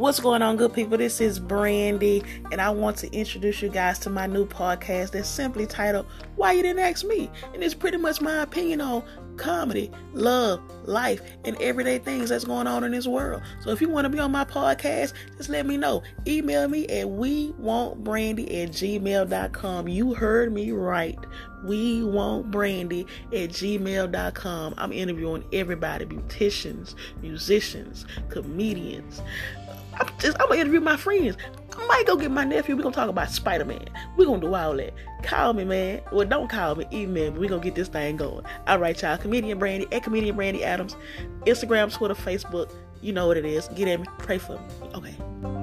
What's going on, good people? This is Brandy, and I want to introduce you guys to my new podcast that's simply titled Why You Didn't Ask Me. And it's pretty much my opinion on comedy, love, life, and everyday things that's going on in this world. So if you want to be on my podcast, just let me know. Email me at we want brandy at gmail.com. You heard me right. We want brandy at gmail.com. I'm interviewing everybody beauticians, musicians, comedians. I'm just I'm gonna interview my friends. I might go get my nephew. We're gonna talk about Spider-Man. We're gonna do all that. Call me, man. Well, don't call me, email me. We're gonna get this thing going. All right, y'all. Comedian Brandy at Comedian Brandy Adams. Instagram, Twitter, Facebook. You know what it is. Get at me. Pray for me. Okay.